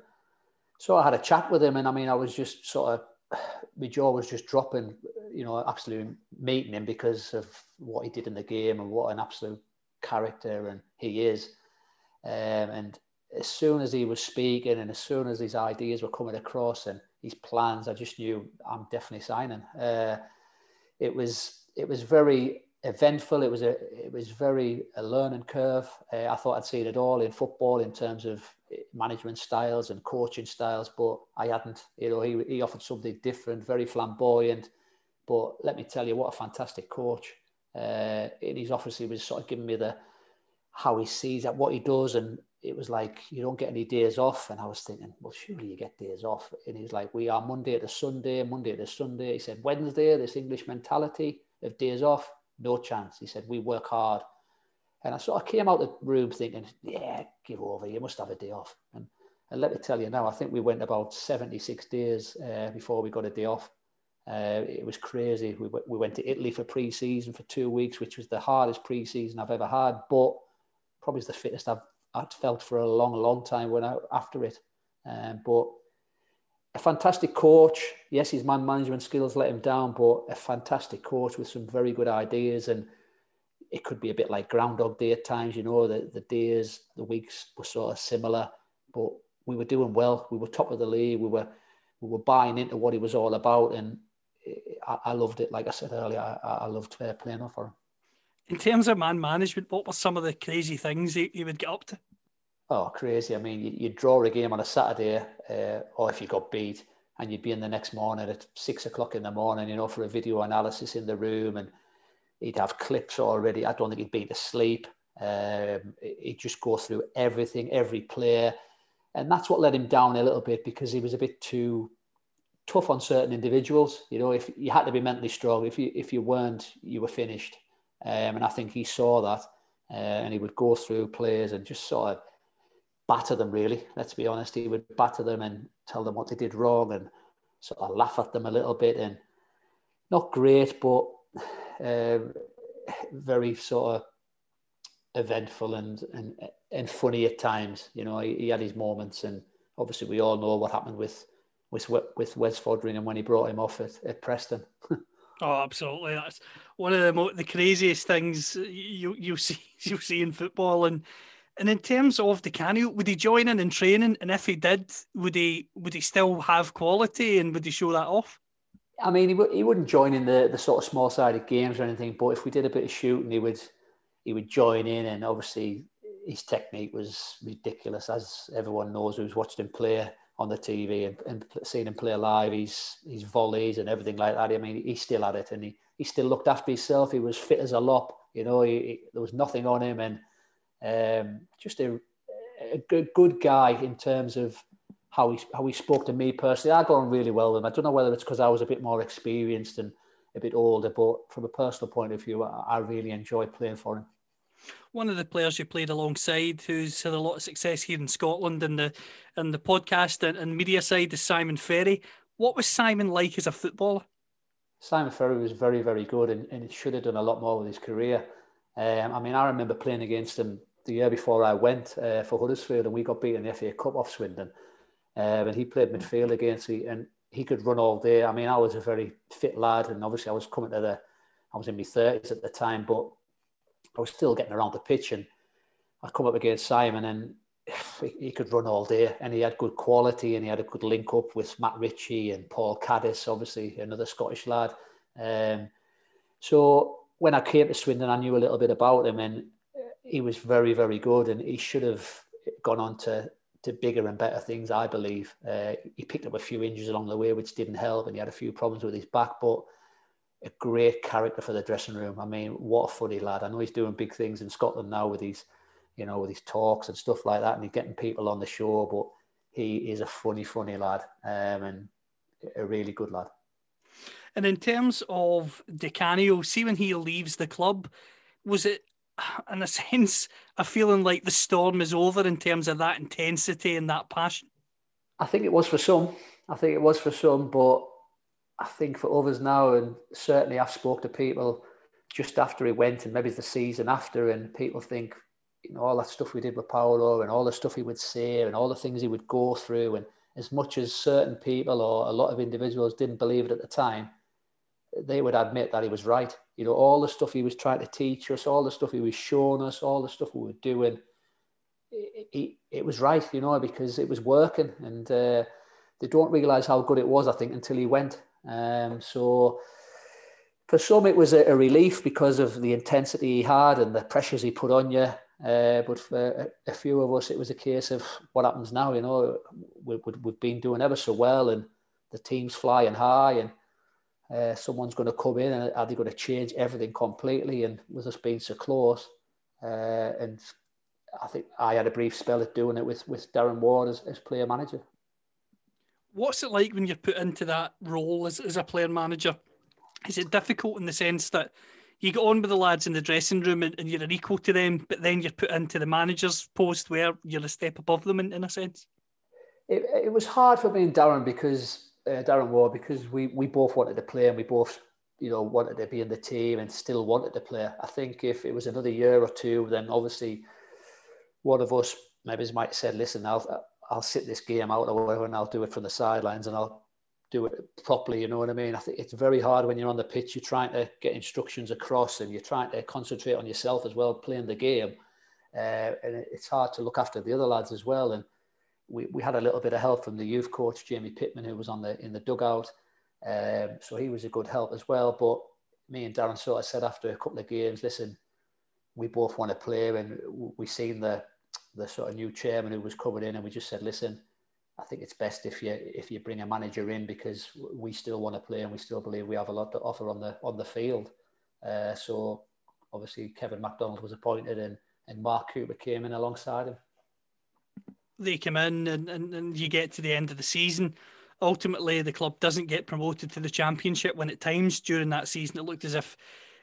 so I had a chat with him, and I mean, I was just sort of my jaw was just dropping, you know, absolutely meeting him because of what he did in the game and what an absolute character and he is. Um, and as soon as he was speaking and as soon as his ideas were coming across and his plans, I just knew I'm definitely signing. Uh, it was it was very eventful. It was a it was very a learning curve. Uh, I thought I'd seen it all in football in terms of eh, management styles and coaching styles, but I hadn't. You know, he he offered something different, very flamboyant. But let me tell you, what a fantastic coach! Uh, and he's obviously was sort of giving me the how he sees at what he does, and it was like you don't get any days off. And I was thinking, well, surely you get days off. And he's like, we are Monday to Sunday, Monday to Sunday. He said Wednesday, this English mentality of days off no chance. He said, we work hard. And I sort of came out of the room thinking, yeah, give over. You must have a day off. And, and let me tell you now, I think we went about 76 days uh, before we got a day off. Uh, it was crazy. We, we went to Italy for pre-season for two weeks, which was the hardest pre-season I've ever had, but probably the fittest I've, I've felt for a long, long time when I, after it. Um, but a fantastic coach. Yes, his man management skills let him down, but a fantastic coach with some very good ideas. And it could be a bit like Groundhog Day at times, you know, the, the days, the weeks were sort of similar, but we were doing well. We were top of the league. We were we were buying into what he was all about, and I, I loved it. Like I said earlier, I, I loved playing for him. In terms of man management, what were some of the crazy things he, he would get up to? Oh, crazy. I mean, you, you draw a game on a Saturday, uh, or if you got beat, and you'd be in the next morning at six o'clock in the morning, you know, for a video analysis in the room, and he'd have clips already. I don't think he'd be to sleep. Um, he'd just go through everything, every player. And that's what let him down a little bit because he was a bit too tough on certain individuals. You know, if you had to be mentally strong, if you if you weren't, you were finished. Um, and I think he saw that, uh, and he would go through players and just sort of batter them really. Let's be honest, he would batter them and tell them what they did wrong and sort of laugh at them a little bit and not great, but uh, very sort of eventful and, and and funny at times. You know, he, he, had his moments, and obviously we all know what happened with with with Wes Foderingham when he brought him off at, at Preston. Oh, absolutely. That's one of the mo- the craziest things you you see you see in football. And and in terms of Di Canio, would he join in in training? And if he did, would he would he still have quality and would he show that off? I mean, he, w- he wouldn't join in the, the sort of small sided games or anything, but if we did a bit of shooting, he would he would join in. And obviously, his technique was ridiculous, as everyone knows who's watched him play on the TV and, and seen him play live. His his volleys and everything like that. I mean, he still had it, and he, he still looked after himself. He was fit as a lop. You know, he, he, there was nothing on him, and um, just a, a good good guy in terms of how he how he spoke to me personally. I got on really well with him. I don't know whether it's because I was a bit more experienced and a bit older, but from a personal point of view, I, I really enjoyed playing for him. One of the players you played alongside, who's had a lot of success here in Scotland and the and the podcast and, and media side, is Simon Ferry. What was Simon like as a footballer? Simon Ferry was very, very good and, and should have done a lot more with his career. Um, I mean, I remember playing against him the year before I went uh, for Huddersfield and we got beaten in the FA Cup off Swindon. Um, and he played midfield against me and he could run all day. I mean, I was a very fit lad and obviously I was coming to the, I was in my 30s at the time, but I was still getting around the pitch and I come up against Simon and he could run all day and he had good quality and he had a good link up with Matt Ritchie and Paul Caddis, obviously another Scottish lad. Um, so when I came to Swindon, I knew a little bit about him and he was very, very good and he should have gone on to, to bigger and better things, I believe. Uh, he picked up a few injuries along the way, which didn't help and he had a few problems with his back, but a great character for the dressing room. I mean, what a funny lad. I know he's doing big things in Scotland now with his you know, with his talks and stuff like that, and he's getting people on the show. But he is a funny, funny lad, um, and a really good lad. And in terms of Di Canio, see when he leaves the club, was it in a sense a feeling like the storm is over in terms of that intensity and that passion? I think it was for some. I think it was for some, but I think for others now, and certainly I've spoke to people just after he went, and maybe the season after, and people think you know, all that stuff we did with Paolo and all the stuff he would say and all the things he would go through. And as much as certain people or a lot of individuals didn't believe it at the time, they would admit that he was right. You know, all the stuff he was trying to teach us, all the stuff he was showing us, all the stuff we were doing, it, it, it was right, you know, because it was working. And uh, they don't realize how good it was, I think, until he went. Um, so, for some, it was a, a, relief because of the intensity he had and the pressures he put on you. Uh, but for a, few of us, it was a case of what happens now. You know, we, we, we've been doing ever so well, and the team's flying high, and uh, someone's going to come in, and are they going to change everything completely? And with us being so close, uh, and I think I had a brief spell at doing it with with Darren Ward as, as player manager. What's it like when you're put into that role as, as a player manager? Is it difficult in the sense that you get on with the lads in the dressing room and, and, you're an equal to them, but then you're put into the manager's post where you're a step above them in, in a sense? It, it was hard for me and Darren because uh, Darren Ward because we, we both wanted to play and we both you know wanted to be in the team and still wanted to play. I think if it was another year or two, then obviously one of us maybe might have said, "Listen, I'll I'll sit this game out or whatever, and I'll do it from the sidelines and I'll do it properly. You know what I mean? I think it's very hard when you're on the pitch. You're trying to get instructions across, and you're trying to concentrate on yourself as well, playing the game. Uh, and it's hard to look after the other lads as well. And we, we had a little bit of help from the youth coach Jamie Pittman, who was on the in the dugout. Um, so he was a good help as well. But me and Darren sort of said after a couple of games, listen, we both want to play, and we seen the the sort of new chairman who was coming in, and we just said, listen I think it's best if you if you bring a manager in because we still want to play and we still believe we have a lot to offer on the on the field. Uh, so obviously Kevin MacDonald was appointed and and Mark Cooper came in alongside him. They come in and, and, and you get to the end of the season. Ultimately, the club doesn't get promoted to the championship. When at times during that season it looked as if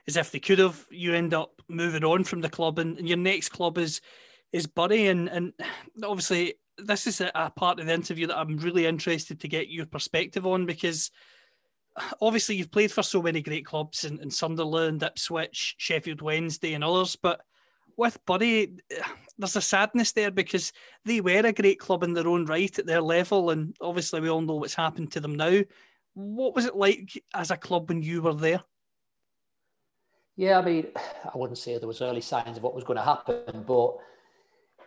as if they could have, you end up moving on from the club, and, and your next club is is Bury, and and obviously this is a, a, part of the interview that I'm really interested to get your perspective on because obviously you've played for so many great clubs in, in Sunderland, Ipswich, Sheffield Wednesday, and others, but with Bury, there's a sadness there because they were a great club in their own right at their level, and obviously we all know what's happened to them now. What was it like as a club when you were there? Yeah, I mean, I wouldn't say there was early signs of what was going to happen, but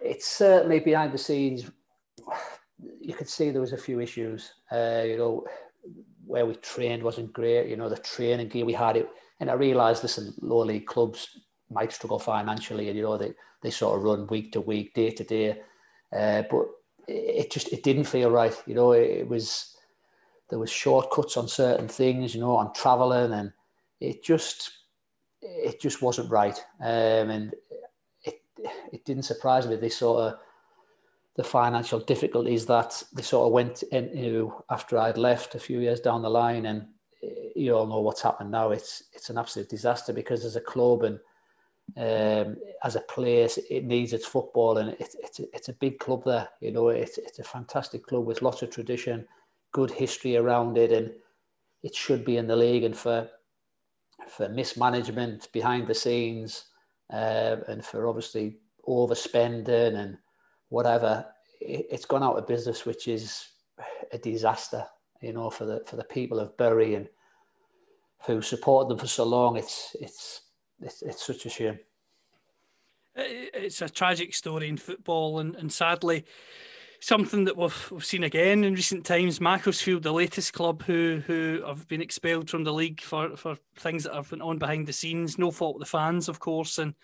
it's certainly behind the scenes. You could see there was a few issues. Uh, you know, where we trained wasn't great. You know, the training gear we had it, and I realised, listen, lower league clubs might struggle financially, and you know they they sort of run week to week, day to day. Uh, but it just it didn't feel right. You know, it, it was there was shortcuts on certain things. You know, on travelling, and it just it just wasn't right. Um, and it it didn't surprise me. They sort of the financial difficulties that they sort of went into after I'd left a few years down the line, and you all know what's happened now. It's it's an absolute disaster because as a club and um, as a place, it needs its football, and it's it's it's a big club there. You know, it's it's a fantastic club with lots of tradition, good history around it, and it should be in the league. And for for mismanagement behind the scenes, uh, and for obviously overspending and whatever, it, it's gone out of business, which is a disaster. You know, for the for the people of Bury and who supported them for so long. It's it's it's, it's such a shame. It's a tragic story in football, and, and sadly, something that we've, we've seen again in recent times. Macclesfield, the latest club who who have been expelled from the league for, for things that have been on behind the scenes, no fault of the fans, of course, and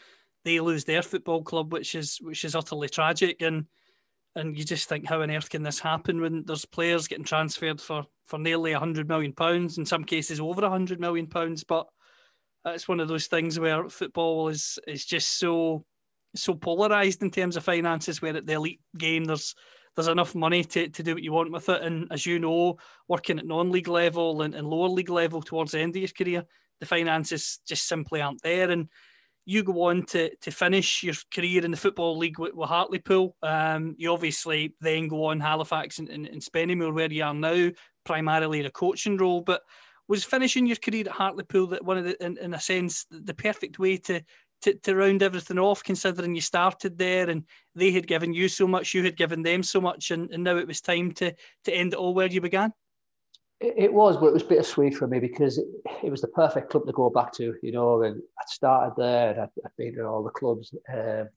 they lose their football club, which is which is utterly tragic. And and you just think, how on earth can this happen when there's players getting transferred for for nearly hundred million pounds, in some cases over hundred million pounds, but it's one of those things where football is is just so so polarized in terms of finances. Where at the elite game, there's there's enough money to, to do what you want with it. And as you know, working at non-league level and, and lower league level towards the end of your career, the finances just simply aren't there. And you go on to to finish your career in the football league with, with Hartlepool. Um, you obviously then go on Halifax and, and, and Spennymoor, where you are now, primarily in a coaching role. But was finishing your career at Hartlepool that one of the, in, in a sense, the perfect way to, to, to round everything off, considering you started there and they had given you so much, you had given them so much, and, and now it was time to to end it all where you began? It, was, but it was bittersweet for me because it, it, was the perfect club to go back to, you know. And I'd started there, and I'd, I'd been at all the clubs um,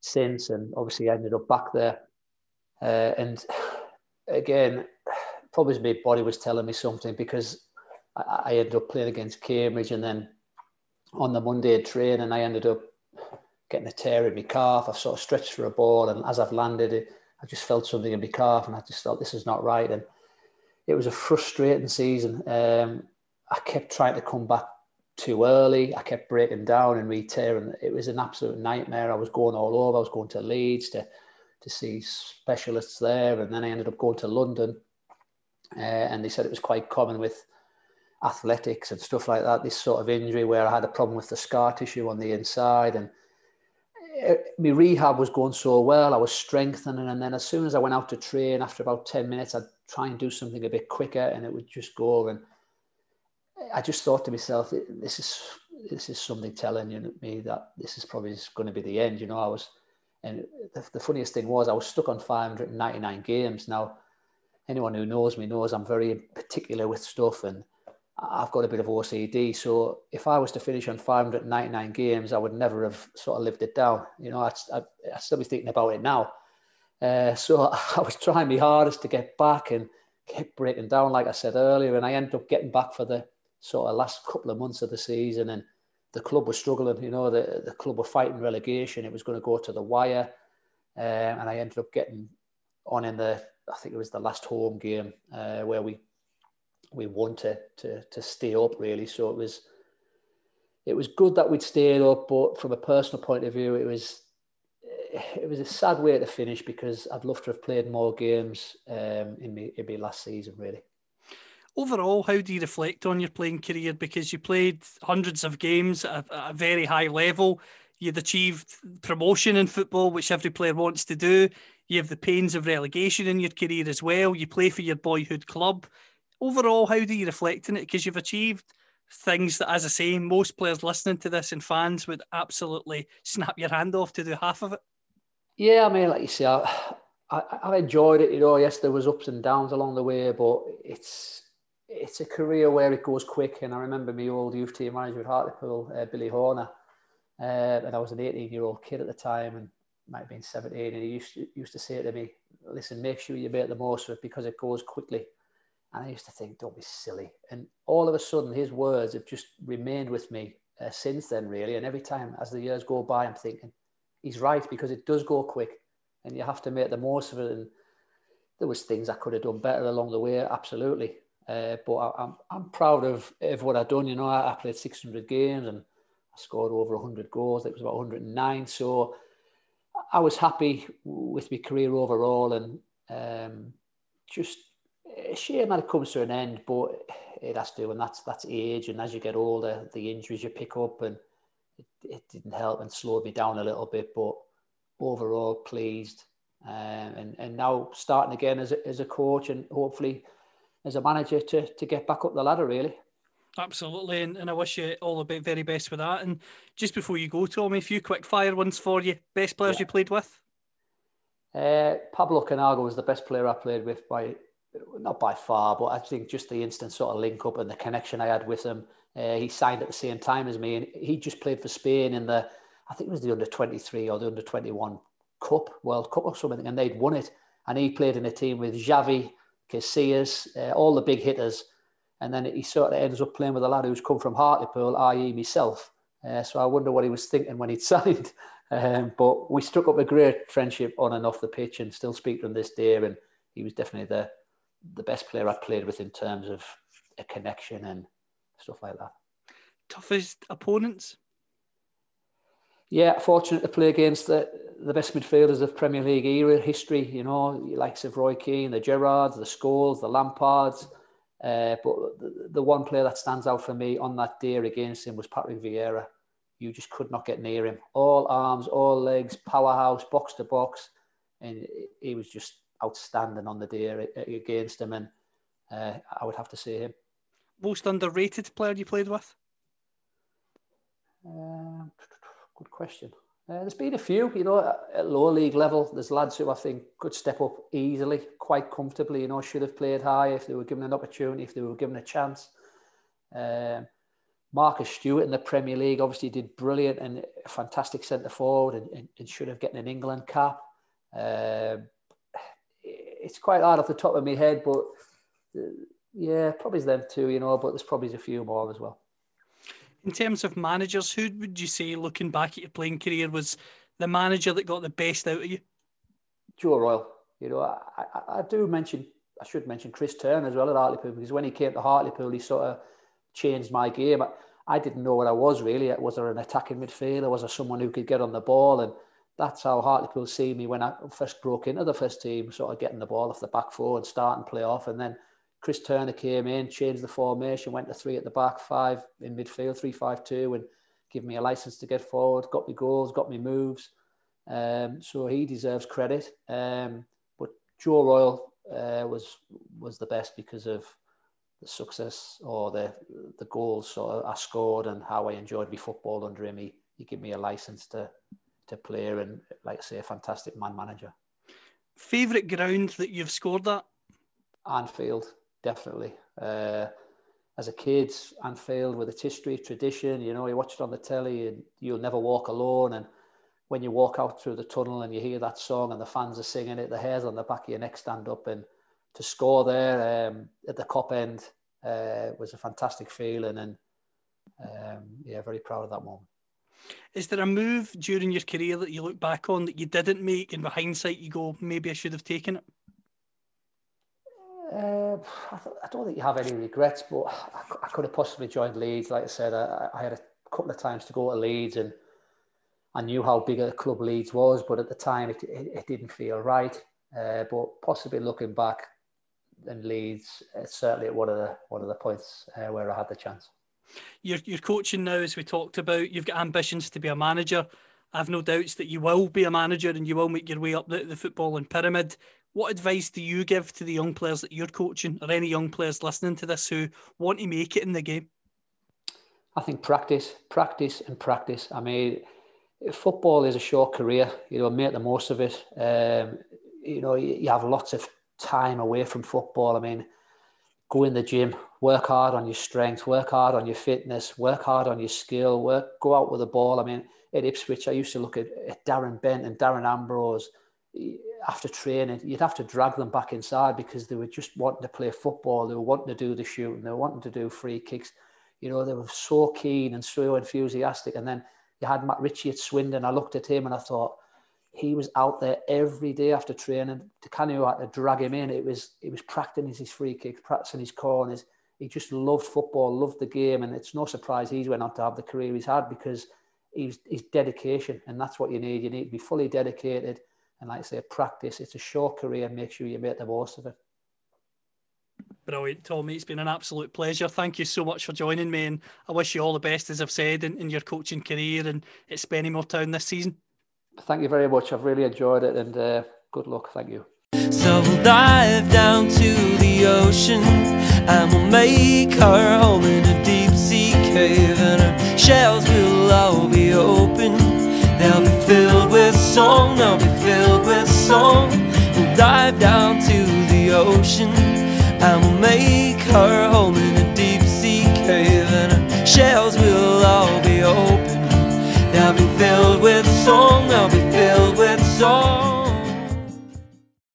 since, and obviously I ended up back there. Uh, and again, probably my body was telling me something because I, I ended up playing against Cambridge, and then on the Monday train, and I ended up getting a tear in my calf. I sort of stretched for a ball, and as I've landed it, I just felt something in my calf, and I just thought this is not right. And it was a frustrating season. Um, I kept trying to come back too early. I kept breaking down and re-tearing. It was an absolute nightmare. I was going all over. I was going to Leeds to to see specialists there, and then I ended up going to London. Uh, and they said it was quite common with athletics and stuff like that. This sort of injury where I had a problem with the scar tissue on the inside, and eh, my rehab was going so well. I was strengthening, and then as soon as I went out to train, after about ten minutes, I'd try and do something a bit quicker, and it would just go. And I just thought to myself, this is this is something telling you me that this is probably going to be the end. You know, I was, and the, the funniest thing was I was stuck on 599 games. Now, anyone who knows me knows I'm very particular with stuff and I've got a bit of OCD. So if I was to finish on 599 games, I would never have sort of lived it down. You know, I'd, I'd, I'd still be thinking about it now. Uh, so I was trying my hardest to get back and kept breaking down, like I said earlier. And I ended up getting back for the sort of last couple of months of the season. And the club was struggling. You know, the, the club were fighting relegation. It was going to go to the wire. Um, and I ended up getting on in the, I think it was the last home game uh, where we we want to, to stay up really. So it was it was good that we'd stayed up, but from a personal point of view, it was it was a sad way to finish because I'd love to have played more games um, in me in my last season really. Overall, how do you reflect on your playing career? Because you played hundreds of games at a, very high level. You'd achieved promotion in football, which every player wants to do. You have the pains of relegation in your career as well. You play for your boyhood club overall, how do you reflect on it? Because you've achieved things that, as I say, most players listening to this and fans would absolutely snap your hand off to do half of it. Yeah, I mean, like you say, I, I, I enjoyed it. You know, yes, there was ups and downs along the way, but it's it's a career where it goes quick. And I remember my old youth team manager at Hartlepool, uh, Billy Horner, uh, and I was an 18 year old kid at the time and might have been 17. And he used to, used to say to me, listen, make sure you make the most of it because it goes quickly. And I used to think, don't be silly. And all of a sudden, his words have just remained with me uh, since then, really. And every time as the years go by, I'm thinking, he's right because it does go quick and you have to make the most of it. And there was things I could have done better along the way, absolutely. Uh, but I, am I'm, I'm proud of, of what I've done. You know, I, I played 600 games and I scored over 100 goals. It was about 109. So I was happy with my career overall and um, just a shame that it comes to an end, but it has to, and that's that's age. And as you get older, the injuries you pick up, and it, it didn't help and slowed me down a little bit. But overall, pleased, um, and and now starting again as a, as a coach, and hopefully as a manager to to get back up the ladder. Really. Absolutely, and, and I wish you all the very best with that. And just before you go, Tommy, a few quick fire ones for you. Best players yeah. you played with? Uh, Pablo Couñago was the best player I played with by not by far, but I think just the instant sort of link up and the connection I had with him. Uh, he signed at the same time as me, and he just played for Spain in the, I think it was the under 23 or the under 21 Cup, World Cup or something, and they'd won it. And he played in a team with Xavi, Casillas, uh, all the big hitters. And then he sort of ends up playing with a lad who's come from Hartlepool, i.e., myself. Uh, so I wonder what he was thinking when he'd signed. Um, but we struck up a great friendship on and off the pitch and still speak to him this day. And he was definitely the, the best player I've played with in terms of a connection and stuff like that. Toughest opponents? Yeah, fortunate to play against the, the best midfielders of Premier League era history. You know, likes of Roy Keane, the Gerrards, the Scholes, the Lampards. Uh, but the, the one player that stands out for me on that day against him was Patrick Vieira. You just could not get near him. All arms, all legs, powerhouse, box to box, and he was just outstanding on the day against him, and uh, I would have to say him. Most underrated player you played with? Uh, good question. Uh, there's been a few, you know, at lower league level. There's lads who I think could step up easily, quite comfortably. You know, should have played high if they were given an opportunity, if they were given a chance. Um, Marcus Stewart in the Premier League obviously did brilliant and fantastic centre forward and, and, and, should have gotten an England cap. Um, it's quite hard off the top of my head, but uh, yeah, probably them two, you know, but there's probably a few more as well. In terms of managers, who would you say, looking back at your playing career, was the manager that got the best out of you? Joe Royle. You know, I, I, I do mention, I should mention Chris Turner as well at Hartlepool because when he came to Hartlepool, he sort of changed my game. I, I didn't know what I was really. Was there an attacking midfielder? Was there someone who could get on the ball? And that's how Hartlepool see me when I first broke into the first team, sort of getting the ball off the back four and starting play off. And then Chris Turner came in, changed the formation, went to three at the back, five in midfield, three five two, and gave me a license to get forward. Got me goals, got me moves. Um, so he deserves credit. Um, but Joe Royle uh, was was the best because of the success or the the goals sort of I scored and how I enjoyed my football under him. He, he gave me a license to to play and, like I say, a fantastic man manager. Favourite ground that you've scored at? Anfield, definitely. Uh, as a kid, Anfield with its history, tradition, you know, you watch it on the telly and you'll never walk alone. And when you walk out through the tunnel and you hear that song and the fans are singing it, the hairs on the back of your neck stand up. And to score there um, at the Kop end uh, was a fantastic feeling. And um, yeah, very proud of that moment. Is there a move during your career that you look back on that you didn't make, and with hindsight you go, maybe I should have taken it? Uh, I, th- I, don't think you have any regrets, but I, I, could have possibly joined Leeds. Like I said, I, I, had a couple of times to go to Leeds, and I knew how big a club Leeds was, but at the time it, it, it didn't feel right. Uh, but possibly looking back, and Leeds, it's certainly one of the one of the points uh, where I had the chance. You're, you're coaching now, as we talked about. You've got ambitions to be a manager. I've no doubts that you will be a manager and you will make your way up the, the footballing pyramid. What advice do you give to the young players that you're coaching, or any young players listening to this who want to make it in the game? I think practice, practice, and practice. I mean, football is a short career. You know, make the most of it. Um, you know, you have lots of time away from football. I mean, go in the gym, work hard on your strength, work hard on your fitness, work hard on your skill, work, go out with the ball. I mean, at Ipswich, I used to look at, at Darren Bent and Darren Ambrose after training. You'd have to drag them back inside because they were just wanting to play football. They were wanting to do the shooting. They were wanting to do free kicks. You know, they were so keen and so enthusiastic. And then you had Matt Ritchie at Swindon. I looked at him and I thought, he was out there every day after training. Of had to drag him in. It was it was practicing his free kicks, practicing his corners. He just loved football, loved the game, and it's no surprise he's went on to have the career he's had because he's his dedication, and that's what you need. You need to be fully dedicated, and like I say, practice. It's a short career. Make sure you make the most of it. Brilliant, Tommy. It's been an absolute pleasure. Thank you so much for joining me, and I wish you all the best, as I've said, in, in your coaching career and at Spennymoor Town this season thank you very much. I've really enjoyed it and uh, good luck. Thank you. So we'll dive down to the ocean and we'll make our home in a deep sea cave and our shells will all be open. They'll be filled with song, they'll be filled with song. We'll dive down to the ocean and we'll make our home in a deep sea cave and our shells will all be open filled with song, I'll be filled with song.